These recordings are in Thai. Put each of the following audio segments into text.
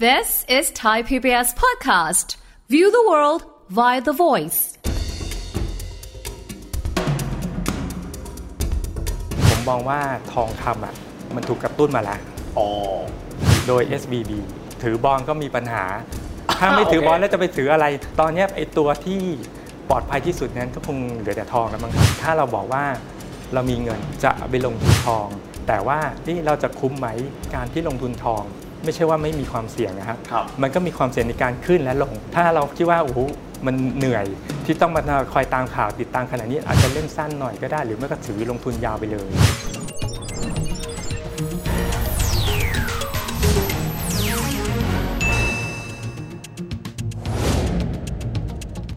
This is Thai PBS Podcast. View the world via the voice. ผมมองว่าทองคำอะมันถูกกระตุ้นมาแล้วอ๋อโดย SBB ถือบอลก็มีปัญหา ถ้าไม่ถือบอลโอเคแล้วจะไปถืออะไร ตอนเนี้ยไอตัวที่ปลอดภัยที่สุดนั้นก็คงเหลือแต่ทองแล้วมั้งครับถ้าเราบอกว่าเรามีเงินจะเอาไปลงทุนทอง แต่ว่านี่เราจะคุ้มไหมการที่ลงทุนทอง ไม่ใช่ว่าไม่มีความเสี่ยงนะครับครับมันก็มีความเสี่ยงในการขึ้นและลง ถ้าเราคิดว่าโอ้โหมันเหนื่อยที่ต้องมาคอยตามข่าวติดตามขนาดนี้อาจจะเล่นสั้นหน่อยก็ได้ หรือไม่ก็ถือลงทุนยาวไปเลย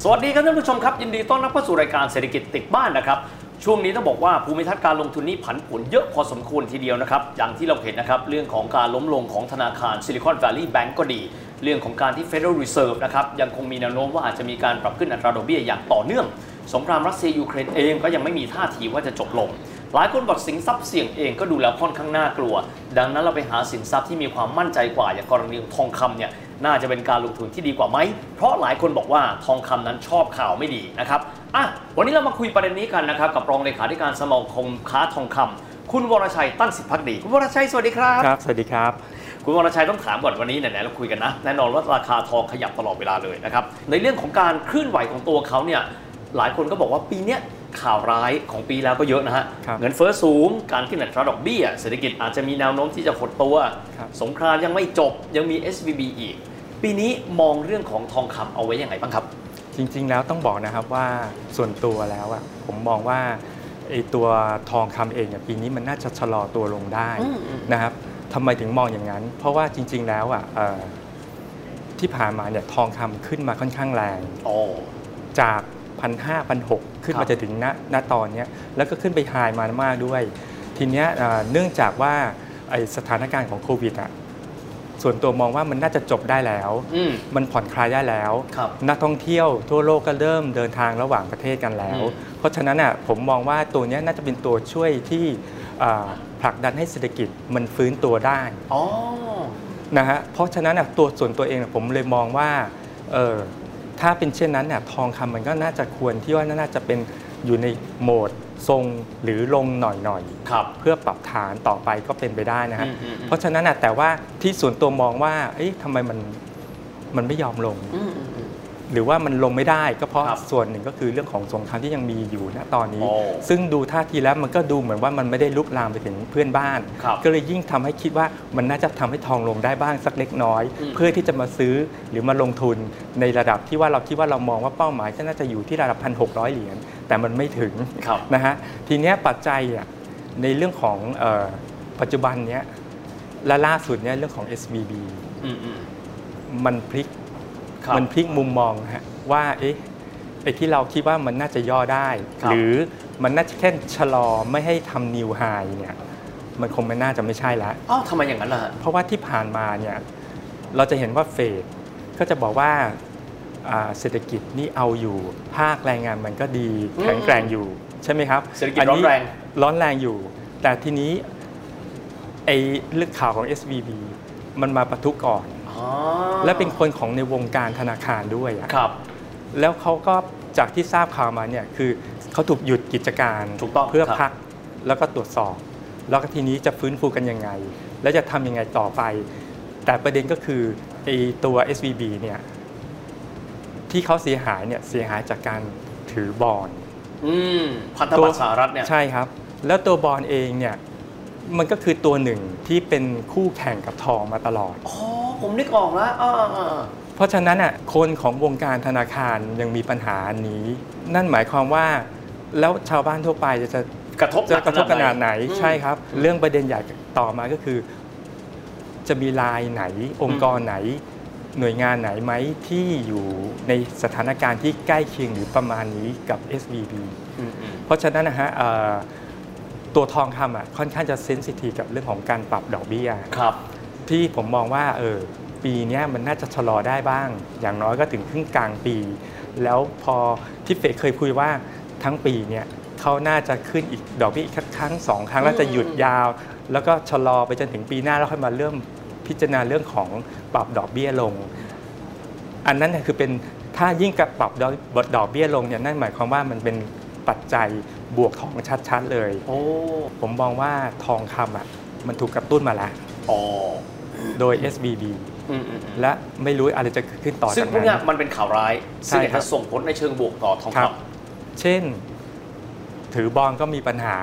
สวัสดีครับท่านผู้ชมครับ ยินดีต้อนรับเข้าสู่รายการเศรษฐกิจติดบ้านนะครับ ช่วงนี้ต้องบอกว่าภูมิทัศน์การลงทุนนี้ผันผวนเยอะพอสมควรทีเดียวนะครับ อย่างที่เราเห็นนะครับ เรื่องของการล้มลงของธนาคารซิลิคอน v วลลีย์แบงก์ก็ดี เรื่องของการที่ Federal Reserve นะครับ ยังคงมีแนวโน้มว่าอาจจะมีการปรับขึ้นอัตราดอกเบี้ยอย่างต่อเนื่อง สงครามรัสเซียยูเครนเองก็ยังไม่มีท่าทีว่าจะจบลง หลายคนบอกสินทรัพย์เสี่ยงเองก็ดูแล้วค่อนข้างน่ากลัว ดังนั้นเราไปหาสินทรัพย์ที่มีความมั่นใจกว่าอย่างกรณีของทองคำเนี่ยน่าจะเป็นการลงทุนที่ดีกว่าไหม เพราะหลายคนบอกว่าทองคำนั้นชอบข่าวไม่ดีนะครับ อะวันนี้เรามาคุยประเด็นนี้กันนะครับกับรองเลขาธิการสมาคมค้าทองคำคุณวรชัยตั้งสิทธิพักดี คุณวรชัยสวัสดีครับครับ สวัสดีครับ คุณวรชัยต้องถามก่อนวันนี้ไหนๆเราคุยกันนะแน่นอนว่าราคาทองขยับตลอดเวลาเลยนะครับในเรื่องของการเคลื่อนไหวของตัวเขาเนี่ยหลายคนก็บอกว่าปีเนี้ยข่าวร้ายของปีแล้วก็เยอะนะฮะครับเงินเฟ้อสูง การขึ้นอัตราดอกเบี้ย เศรษฐกิจอาจจะมีแนวโน้มที่จะหดตัวครับสงครามยังไม่จบ ยังมี SVB อีก ปีนี้มองเรื่องของทองคำเอาไว้ยังไงบ้างครับ จริงๆแล้วต้องบอกนะครับว่าส่วนตัวแล้วอะผมมองว่าไอตัวทองคำเองเนี่ยปีนี้มันน่าจะชะลอตัวลงได้อืมอืมนะครับทำไมถึงมองอย่างนั้น เพราะว่าจริง ๆ แล้วอะเอ่อที่ผ่านมาเนี่ยทองคำขึ้นมาค่อนข้างแรงอ๋อจากพันห้าพันหกขึ้นครัมาบจะถึงณณตอนเนี้ยแล้วก็ขึ้นไปไฮมามากด้วย ทีเนี้ยเอ่อเนื่องจากว่าไอสถานการณ์ของโควิดอะ ส่วนตัวมองว่ามันน่าจะจบได้แล้วอืมมันผ่อนคลายได้แล้วครับนักท่องเที่ยวทั่วโลกก็เริ่มเดินทางระหว่างประเทศกันแล้วอืมเพราะฉะนั้นอะผมมองว่าตัวเนี้ยน่าจะเป็นตัวช่วยที่อ่าผลักดันให้เศรษฐกิจมันฟื้นตัวได้อ๋อนะฮะเพราะฉะนั้นอะตัวส่วนตัวเองอะผมเลยมองว่าเออถ้าเป็นเช่นนั้นน่ะทองคำมันก็น่าจะควรที่ว่าน่าจะเป็น อยู่ในโหมดทรงหรือลงหน่อยๆครับเพื่อปรับฐานต่อไปก็เป็นไปได้นะฮะอืมอืมอืมเพราะฉะนั้นนะแต่ว่าที่ส่วนตัวมองว่าเอ๊ะทำไมมันมันไม่ยอมลงอืมอืมอืม หรือว่ามันลงไม่ได้ก็เพราะครับส่วนหนึ่งก็คือเรื่องของสงครามที่ยังมีอยู่ณตอนนี้ โอ้ซึ่งดูท่าทีแล้วมันก็ดูเหมือนว่ามันไม่ได้ลุกลามไปถึงเพื่อนบ้าน ครับก็เลยยิ่งทำให้คิดว่ามันน่าจะทำให้ทองลงได้บ้างสักเล็กน้อย อืม เพื่อที่จะมาซื้อหรือมาลงทุนในระดับที่ว่าเราคิดว่าเรามองว่าเป้าหมายก็น่าจะอยู่ที่ระดับพันหกเหรียญแต่มันไม่ถึง ครับ นะฮะทีเนี้ยปัจจัยอะในเรื่องของเออปัจจุบันเนี้ยและล่าสุดเนี้ยเรื่องของ SBB อืมอืม มันพลิกครับ มันพลิกมุมมองฮะว่าเอ๊ะไอ้ที่เราคิดว่ามันน่าจะย่อได้ครับหรือมันน่าจะแค่ชะลอไม่ให้ทำนิวไฮเนี่ยมันคงไม่น่าจะไม่ใช่แล้วอ้าวทำไมอย่างนั้นล่ะฮะเพราะว่าที่ผ่านมาเนี่ยเราจะเห็นว่าเฟดก็จะบอกว่าอ่าเศรษฐกิจนี่เอาอยู่ภาคแรงงานมันก็ดีอืมแข็งแกร่งอยู่ ใช่ไหมครับเศรษฐกิจร้อนแรงร้อนแรงอยู่ แต่ทีนี้ไอ้เรื่องข่าวของ SVB มันมาประทุก่อนอ๋อ และเป็นคนของในวงการธนาคารด้วยอะครับ แล้วเขาก็จากที่ทราบข่าวมาเนี่ยคือเขาถูกหยุดกิจการถูกต้องเพื่อครับพักแล้วก็ตรวจสอบ แล้วก็ทีนี้จะฟื้นฟูกันยังไง แล้วจะทำยังไงต่อไป แต่ประเด็นก็คือไอ้ตัว SVB เนี่ยที่เขาเสียหายเนี่ยเสียหายจากการถือบอลอืมพันธบัตรสหรัฐเนี่ยใช่ครับ แล้วตัวบอลเองเนี่ยมันก็คือตัวหนึ่งที่เป็นคู่แข่งกับทองมาตลอดอ๋อ ผมนึกออกแล้วอ่าอ่าอ่าเพราะฉะนั้นอะคนของวงการธนาคารยังมีปัญหานี้ นั่นหมายความว่า แล้วชาวบ้านทั่วไปจะจะกระทบจะกระทบขนาดไหนอืมใช่ครับ เรื่องประเด็นใหญ่ต่อมาก็คือ จะมีลายไหน องค์กรไหน หน่วยงานไหนไหมที่อยู่ในสถานการณ์ที่ใกล้เคียงหรือประมาณนี้กับ SVB อืมอืมเพราะฉะนั้นนะฮะเอ่อตัวทองคำอะค่อนข้างจะเซนซิทีฟกับเรื่องของการปรับดอกเบี้ยครับ ที่ผมมองว่าเออปีเนี้ยมันน่าจะชะลอได้บ้าง อย่างน้อยก็ถึงครึ่งกลางปี แล้วพอที่เฟดเคยคุยว่าทั้งปีเนี่ยเขาน่าจะขึ้นอีกดอกเบี้ยอีกครั้งสองครั้งแล้วจะหยุดยาว แล้วก็ชะลอไปจนถึงปีหน้าแล้วค่อยมาเริ่มพิจารณาเรื่องของปรับดอกเบี้ยลง อันนั้นเนี่ยคือเป็นถ้ายิ่งกับปรับดอกดอกเบี้ยลงเนี่ยนั่นหมายความว่ามันเป็นปัจจัยบวกทองชัดๆเลยโอ้ผมมองว่าทองคำอะมันถูกกระตุ้นมาแล้วอ๋อ โดย SBB อืมอืมอืมและไม่รู้อะไรจะเกิดขึ้นต่อซึ่งจากพวกนั้เนี้ยนมันเป็นข่าวร้ายใช่ซึ่งอาจครัจะบส่งผลในเชิงบวกต่อทองครับคำเช่น ถือบอลก็มีปัญหา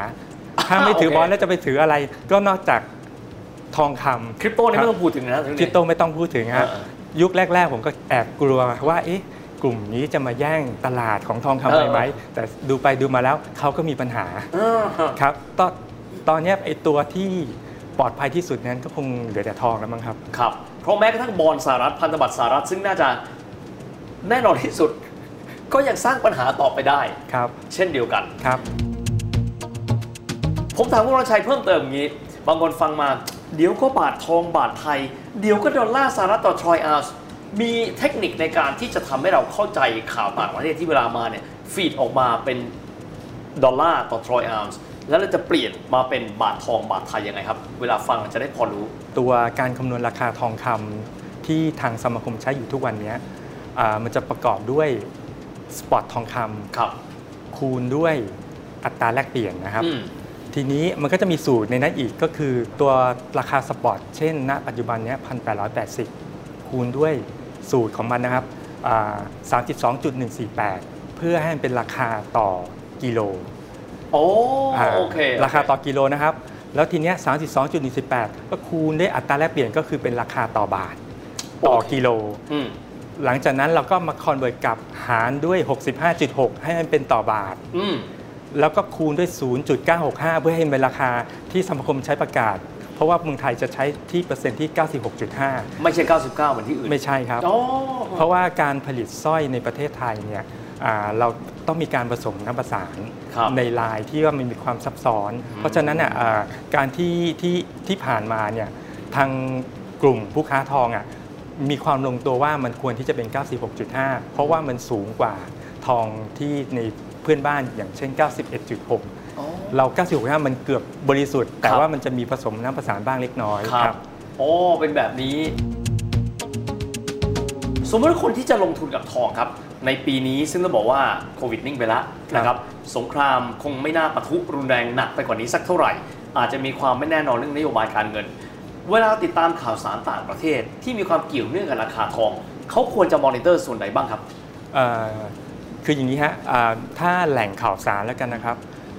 ถ้าไม่ถือโอเคบอลแล้วจะไปถืออะไร ก็นอกจากทองคำคริปโตนี่ไม่ต้องพูดถึงนะถึงคริปโตไม่ต้องพูดถึงฮะเออยุคแรก ๆ ผมก็แอบกลัวว่าเอ๊ะกลุ่มนี้จะมาแย่งตลาดของทองคำไปไหม แต่ดูไปดูมาแล้วเขาก็มีปัญหาเออฮะครับตอนตอนเนี้ยไอ้ตัวที่ ปลอดภัยที่สุดนั้นก็คงเหลือแต่ทองแล้วมั้งครับ ครับ เพราะแม้กระทั่งบอลสหรัฐพันธบัตรสหรัฐซึ่งน่าจะแน่นอนที่สุด ก็ยังสร้างปัญหาต่อไปได้ครับ เช่นเดียวกันครับ ผมถามคุณรชัยเพิ่มเติมอย่างนี้ บางคนฟังมา เดี๋ยวก็บาททองบาทไทย เดี๋ยวก็ดอลลาร์สหรัฐต่อทรอยออนซ์มีเทคนิคในการที่จะทำให้เราเข้าใจข่าวต่างประเทศที่เวลามาเนี่ย feed ออกมาเป็นดอลลาร์ต่อทรอยออนซ์ แล้วเราจะเปลี่ยนมาเป็นบาททองบาทไทยยังไงครับ เวลาฟังจะได้พอรู้ ตัวการคำนวณราคาทองคำที่ทางสมาคมใช้อยู่ทุกวันเนี้ยอ่ามันจะประกอบด้วย spot ทองคำครับคูณด้วยอัตราแลกเปลี่ยนนะครับอืมทีนี้มันก็จะมีสูตรในนั้นอีกก็คือตัวราคา spot เช่น ณ ปัจจุบันเนี้พันแคูณด้วยสูตรของมันนะครับอ่า32.148เพื่อให้มันเป็นราคาต่อกิโล โอ้อ่าโอเค ราคาต่อกิโลนะครับ แล้วทีเนี้ย32.148ก็คูณด้วยอัตราแลกเปลี่ยนก็คือเป็นราคาต่อบาท ต่อกิโลอืมหลังจากนั้นเราก็มาคอนเวิร์ตกลับหารด้วย 65.6 ให้มันเป็นต่อบาทอืมแล้วก็คูณด้วย 0.965 เพื่อให้เป็นราคาที่สมาคมใช้ประกาศเพราะว่าเมืองไทยจะใช้ที่เปอร์เซ็นต์ที่ 96.5 ไม่ใช่ 99 เหมือนที่อื่น ไม่ใช่ครับอ๋อเพราะว่าการผลิตสร้อยในประเทศไทยเนี่ยอ่า เราต้องมีการผสมน้ำประสานครับในลายที่ว่ามันมีความซับซ้อน เพราะฉะนั้นอะอ่าการที่ที่ที่ผ่านมาเนี่ยทางกลุ่มผู้ค้าทองอะมีความลงตัวว่ามันควรที่จะเป็น 96.5 เพราะว่ามันสูงกว่าทองที่ในเพื่อนบ้านอย่างเช่น 91.6อ๋อเรา 96.5 มันเกือบบริสุทธิ์ แต่ครับว่ามันจะมีผสมน้ำประสานบ้างเล็กน้อยครับโอ้เป็นแบบนี้ สมมติว่าคนที่จะลงทุนกับทองครับ ในปีนี้ซึ่งต้องบอกว่าโควิดนิ่งไปแล้วนะครับสงครามคงไม่น่าปะทุรุนแรงหนักไปกว่านี้สักเท่าไหร่ อาจจะมีความไม่แน่นอนเรื่องนโยบายการเงิน เวลาติดตามข่าวสารต่างประเทศที่มีความเกี่ยวเนื่องกับราคาทอง เขาควรจะมอนิเตอร์ส่วนไหนบ้างครับเอ่อคืออย่างนี้ฮะอ่าถ้าแหล่งข่าวสารแล้วกันนะครับ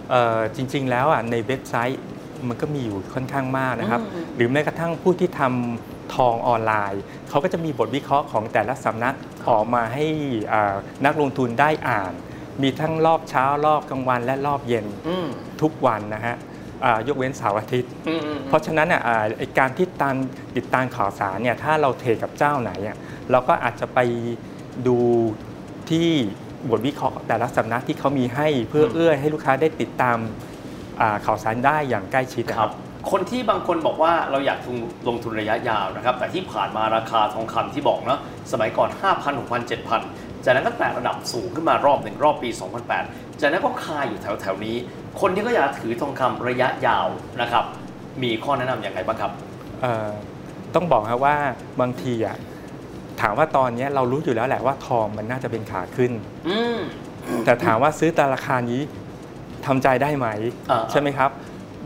เอ่อจริง ๆ แล้วอะในเว็บไซต์มันก็มีอยู่ค่อนข้างมากนะครับอืมหรือแม้กระทั่งผู้ที่ทำทองออนไลน์ เขาก็จะมีบทวิเคราะห์ของแต่ละสำนัก ออกมาให้อ่านักลงทุนได้อ่าน มีทั้งรอบเช้ารอบกลางวันและรอบเย็นอืมทุกวันนะฮะอ่ายกเว้นเสาร์อาทิตย์อืมอืมเพราะฉะนั้นอะอ่าไอ้การที่ตามติดตามข่าวสารเนี่ยถ้าเราเทรดกับเจ้าไหนอะเราก็อาจจะไปดูที่บทวิเคราะห์แต่ละสำนักที่เขามีให้เพื่ออืมเอื้อให้ลูกค้าได้ติดตามอ่าข่าวสารได้อย่างใกล้ชิดนะครับ คนที่บางคนบอกว่าเราอยากลงลงทุนระยะยาวนะครับ แต่ที่ผ่านมาราคาทองคำที่บอกเนาะสมัยก่อน 5,000 6,000 7,000 จากนั้นก็แตะระดับสูงขึ้นมารอบหนึ่งรอบปี 2008 จากนั้นก็คาอยู่แถวแถวๆนี้ คนที่ก็อยากถือทองคำระยะยาวนะครับ มีข้อแนะนำอย่างไรบ้างครับเอ่อต้องบอกครับว่าบางทีอะถามว่าตอนเนี้ยเรารู้อยู่แล้วแหละว่าทองมันน่าจะเป็นขาขึ้นอืมแต่ถามว่าซื้อแต่ราคานี้ทำใจได้ไหมอ่าใช่ไหมครับ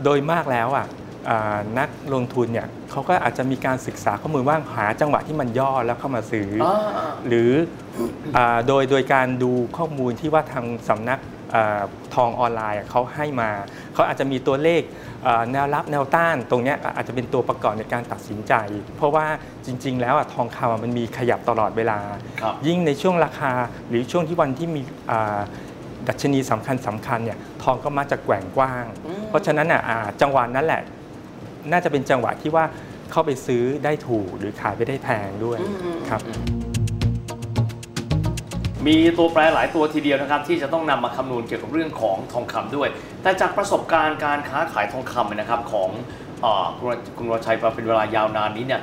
โดยมากแล้วอะอ่า นักลงทุนเนี่ยเขาก็อาจจะมีการศึกษาข้อมูลว่าหาจังหวะที่มันย่อแล้วเข้ามาซื้อออ่าหรืออาโดยโดยการดูข้อมูลที่ว่าทางสำนักอาทองออนไลน์อะเขาให้มาเขาอาจจะมีตัวเลขอ่าแนวรับแนวต้านตรงเนี้ยอาจจะเป็นตัวประกอบในการตัดสินใจ เพราะว่าจริง ๆ แล้วอะทองคำอะมันมีขยับตลอดเวลาครับยิ่งในช่วงราคาหรือช่วงที่วันที่มีอ่าดัชนีสำคัญสำคัญเนี่ยทองก็มักจะแกว่งกว้างอืมเพราะฉะนั้นอะอ่าจังหวะนั้นแหละ น่าจะเป็นจังหวะที่ว่าเข้าไปซื้อได้ถูกหรือขายไปได้แพงด้วยอืมอืมครับ มีตัวแปรหลายตัวทีเดียวนะครับ ที่จะต้องนำมาคำนวณเกี่ยวกับเรื่องของทองคำด้วย แต่จากประสบการณ์การค้าขายทองคำเนี่ยนะครับของเอ่อคุณวรคุณวรชัยมาเป็นเวลายาวนานนี้เนี่ย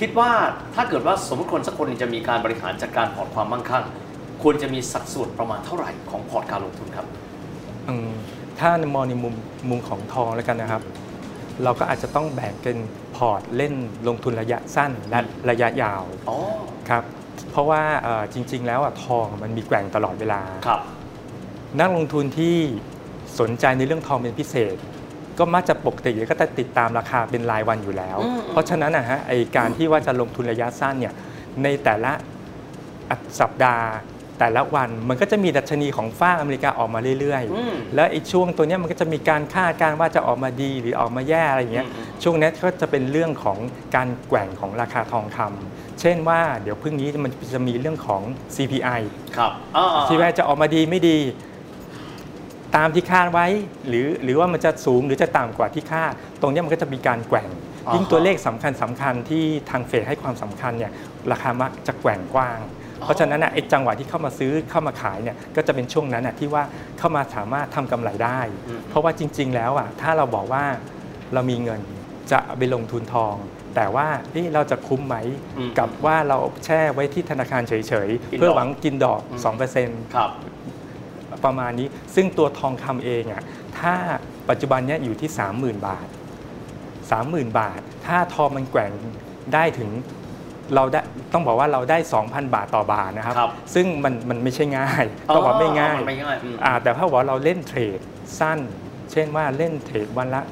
คิดว่าถ้าเกิดว่าสมมติคนสักคนหนึ่งจะมีการบริหารจัดการพอร์ตความมั่งคั่ง ควรจะมีสัดส่วนประมาณเท่าไหร่ของพอร์ตการลงทุนครับอืมถ้ามองในมุมมุมของทองแล้วกันนะครับ เราก็อาจจะต้องแบ่งเป็นพพอร์ตเล่นลงทุนระยะสั้นและระยะยาวอ๋อครับเพราะว่าเอ่อจริง ๆ แล้วอะทองมันมีแกว่งตลอดเวลาครับนักลงทุนที่สนใจในเรื่องทองเป็นพิเศษ ก็มักจะปกติก็จะติดตามราคาเป็นรายวันอยู่แล้วอืมเพราะฉะนั้นนะฮะไอการที่ว่าจะลงทุนระยะสั้นเนี่ยในแต่ละสัปดาห์ แต่ละวันมันก็จะมีดัชนีของฝ้ากอเมริกาออกมาเรื่อยอืมๆแล้วไอ้ช่วงตัวเนี้ยมันก็จะมีการคาดการณ์ว่าจะออกมาดีหรือออกมาแย่อะไรอย่างเงี้ยอืมอืมช่วงนี้ก็จะเป็นเรื่องของการแกว่งของราคาทองคำเช่นว่าเดี๋ยวพรุ่งนี้มันจะมีเรื่องของ CPI ครับอ่าที่ว่าจะออกมาดีไม่ดี ตามที่คาดไว้ หรือหรือว่ามันจะสูงหรือจะต่ำกว่าที่คาดตรงเนี้ยมันก็จะมีการแกว่งยิ่งตัวเลขสำคัญสำคัญที่ทางเฟดให้ความสำคัญเนี่ยราคามักจะแกว่งกว้าง เพราะฉะนั้นนะไอ้จังหวะที่เข้ามาซื้อเข้ามาขายเนี่ยก็จะเป็นช่วงนั้นนะที่ว่าเข้ามาสามารถทำกำไรได้ เพราะว่าจริง ๆ แล้วอะถ้าเราบอกว่าเรามีเงินจะไปลงทุนทอง แต่ว่าเอ๊ะเราจะคุ้มไหมมกับว่าเราแช่ไว้ที่ธนาคารเฉยๆเพื่อหวังกินดอกอืม2%ครับประมาณนี้ซึ่งตัวทองคำเองอะถ้าปัจจุบันเนี้ยอยู่ที่ 30,000 บาท 30,000 บาท ถ้าทองมันแกว่งได้ถึง เราได้ต้องบอกว่าเราได้ 2,000 บาทต่อบาทนะครับ ครับซึ่งมันมันไม่ใช่ง่ายต้องบอกไม่ง่ายอ๋อมันไม่ง่ายอืม อ่าแต่ถ้าว่าเราเล่นเทรดสั้น เช่นว่าเล่นเทรดวันละ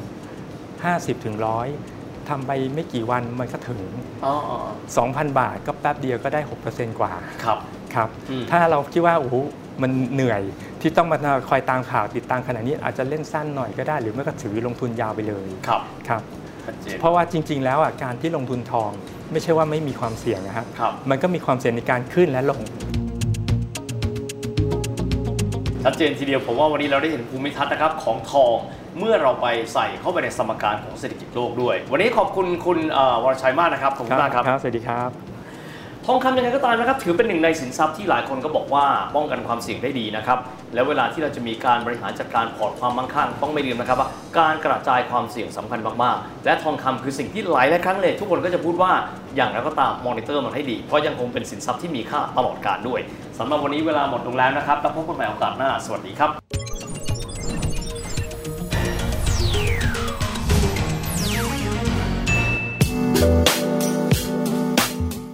50ถึง100ทำไปไม่กี่วันมันก็ถึง อ๋ออ๋อ2,000 บาทก็แป๊บเดียวก็ได้ 6%กว่าครับ ครับอืม ถ้าเราคิดว่าโอ้โหมันเหนื่อยที่ต้องมาคอยตามข่าวติดตามขนาดนี้อาจจะเล่นสั้นหน่อยก็ได้ หรือไม่ก็ถือลงทุนยาวไปเลยครับ ครับชัด เจนเพราะว่าจริง ๆ แล้วอะการที่ลงทุนทอง ไม่ใช่ว่าไม่มีความเสี่ยงนะครับครับมันก็มีความเสี่ยงในการขึ้นและลงชัดเจนทีเดียวผมว่าวันนี้เราได้เห็นภูมิทัศน์นะครับของทองเมื่อเราไปใส่เข้าไปในสมการของเศรษฐกิจโลกด้วย วันนี้ขอบคุณคุณเอ่อวรชัยมากนะครับขอบคุณมากครับครับสวัสดีครับ ทองคำยังไงก็ตามนะครับถือเป็นหนึ่งในสินทรัพย์ที่หลายคนก็บอกว่าป้องกันความเสี่ยงได้ดีนะครับแล้วเวลาที่เราจะมีการบริหารจัดการพอร์ตความมั่งคั่งต้องไม่ลืมนะครับว่าการกระจายความเสี่ยงสำคัญมากๆ และทองคำคือสิ่งที่หลายหลายครั้งเลย ทุกคนก็จะพูดว่าอย่างไรก็ตามมอนิเตอร์มันให้ดีเพราะยังคงเป็นสินทรัพย์ที่มีค่าตลอดกาลด้วยสำหรับวันนี้เวลาหมดลงแล้วนะครับแล้วพบกันใหม่โอกาสหน้าสวัสดีครับ